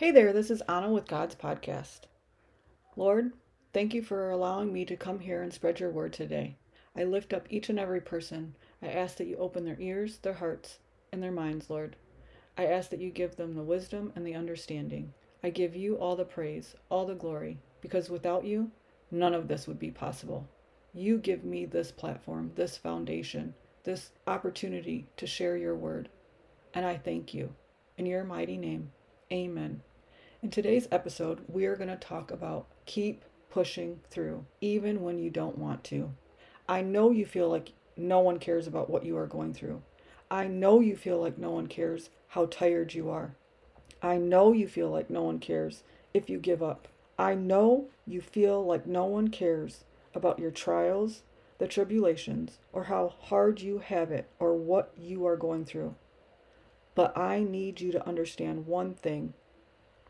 Hey there, this is Anna with God's Podcast. Lord, thank you for allowing me to come here and spread your word today. I lift up each and every person. I ask that you open their ears, their hearts, and their minds, Lord. I ask that you give them the wisdom and the understanding. I give you all the praise, all the glory, because without you, none of this would be possible. You give me this platform, this foundation, this opportunity to share your word. And I thank you. In your mighty name, amen. In today's episode, we are going to talk about keep pushing through, even when you don't want to. I know you feel like no one cares about what you are going through. I know you feel like no one cares how tired you are. I know you feel like no one cares if you give up. I know you feel like no one cares about your trials, the tribulations, or how hard you have it, or what you are going through. But I need you to understand one thing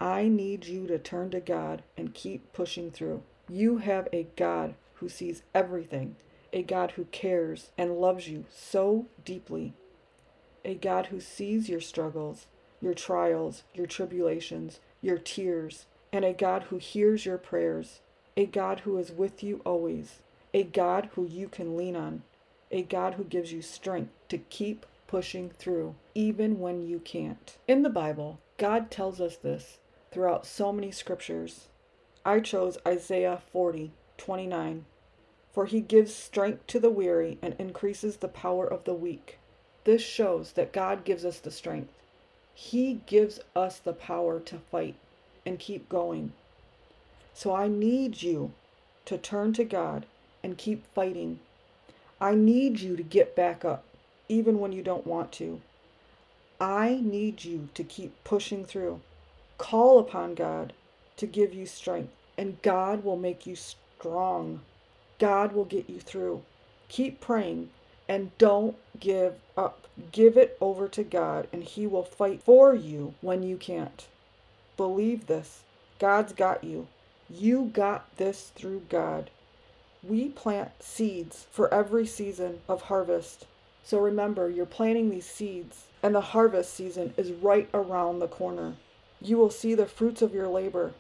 I need you to turn to God and keep pushing through. You have a God who sees everything, a God who cares and loves you so deeply, a God who sees your struggles, your trials, your tribulations, your tears, and a God who hears your prayers, a God who is with you always, a God who you can lean on, a God who gives you strength to keep pushing through, even when you can't. In the Bible, God tells us this throughout so many scriptures. I chose Isaiah 40, 29. For he gives strength to the weary and increases the power of the weak. This shows that God gives us the strength. He gives us the power to fight and keep going. So I need you to turn to God and keep fighting. I need you to get back up, even when you don't want to. I need you to keep pushing through. Call upon God to give you strength, and God will make you strong. God will get you through. Keep praying and don't give up. Give it over to God, and He will fight for you when you can't. Believe this God's got you. You got this through God. We plant seeds for every season of harvest. So remember, you're planting these seeds, and the harvest season is right around the corner. You will see the fruits of your labor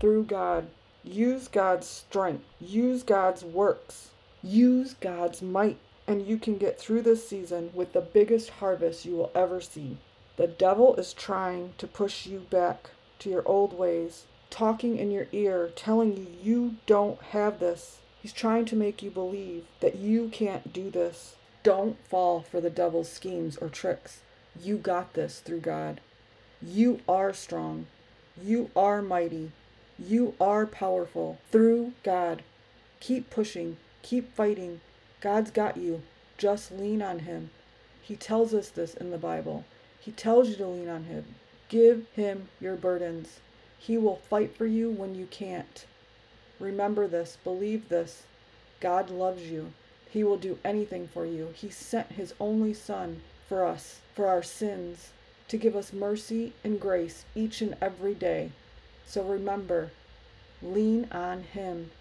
through God. Use God's strength, use God's works, use God's might, and you can get through this season with the biggest harvest you will ever see. The devil is trying to push you back to your old ways, talking in your ear, telling you you don't have this. He's trying to make you believe that you can't do this. Don't fall for the devil's schemes or tricks. You got this through God. You are strong. You are mighty. You are powerful through God. Keep pushing. Keep fighting. God's got you. Just lean on Him. He tells us this in the Bible. He tells you to lean on Him. Give Him your burdens. He will fight for you when you can't. Remember this. Believe this. God loves you. He will do anything for you. He sent His only Son for us, for our sins, to give us mercy and grace each and every day. So remember, lean on Him.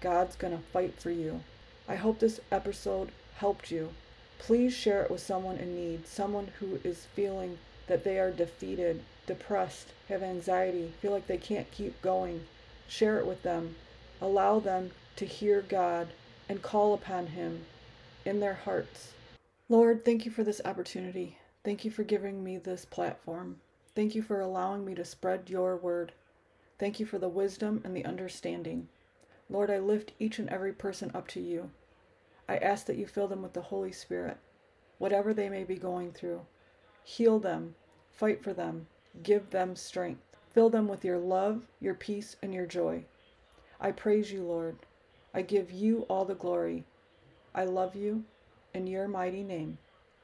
God's going to fight for you. I hope this episode helped you. Please share it with someone in need, someone who is feeling that they are defeated, depressed, have anxiety, feel like they can't keep going. Share it with them. Allow them to hear God and call upon Him in their hearts. Lord, thank you for this opportunity. Thank you for giving me this platform. Thank you for allowing me to spread your word. Thank you for the wisdom and the understanding. Lord, I lift each and every person up to you. I ask that you fill them with the Holy Spirit, whatever they may be going through. Heal them, fight for them, give them strength. Fill them with your love, your peace, and your joy. I praise you, Lord. I give you all the glory. I love you. In your mighty name,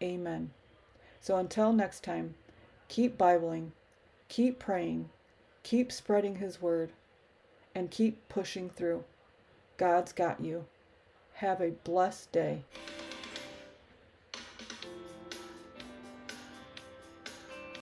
amen. So until next time, keep Bibling, keep praying, keep spreading His word, and keep pushing through. God's got you. Have a blessed day.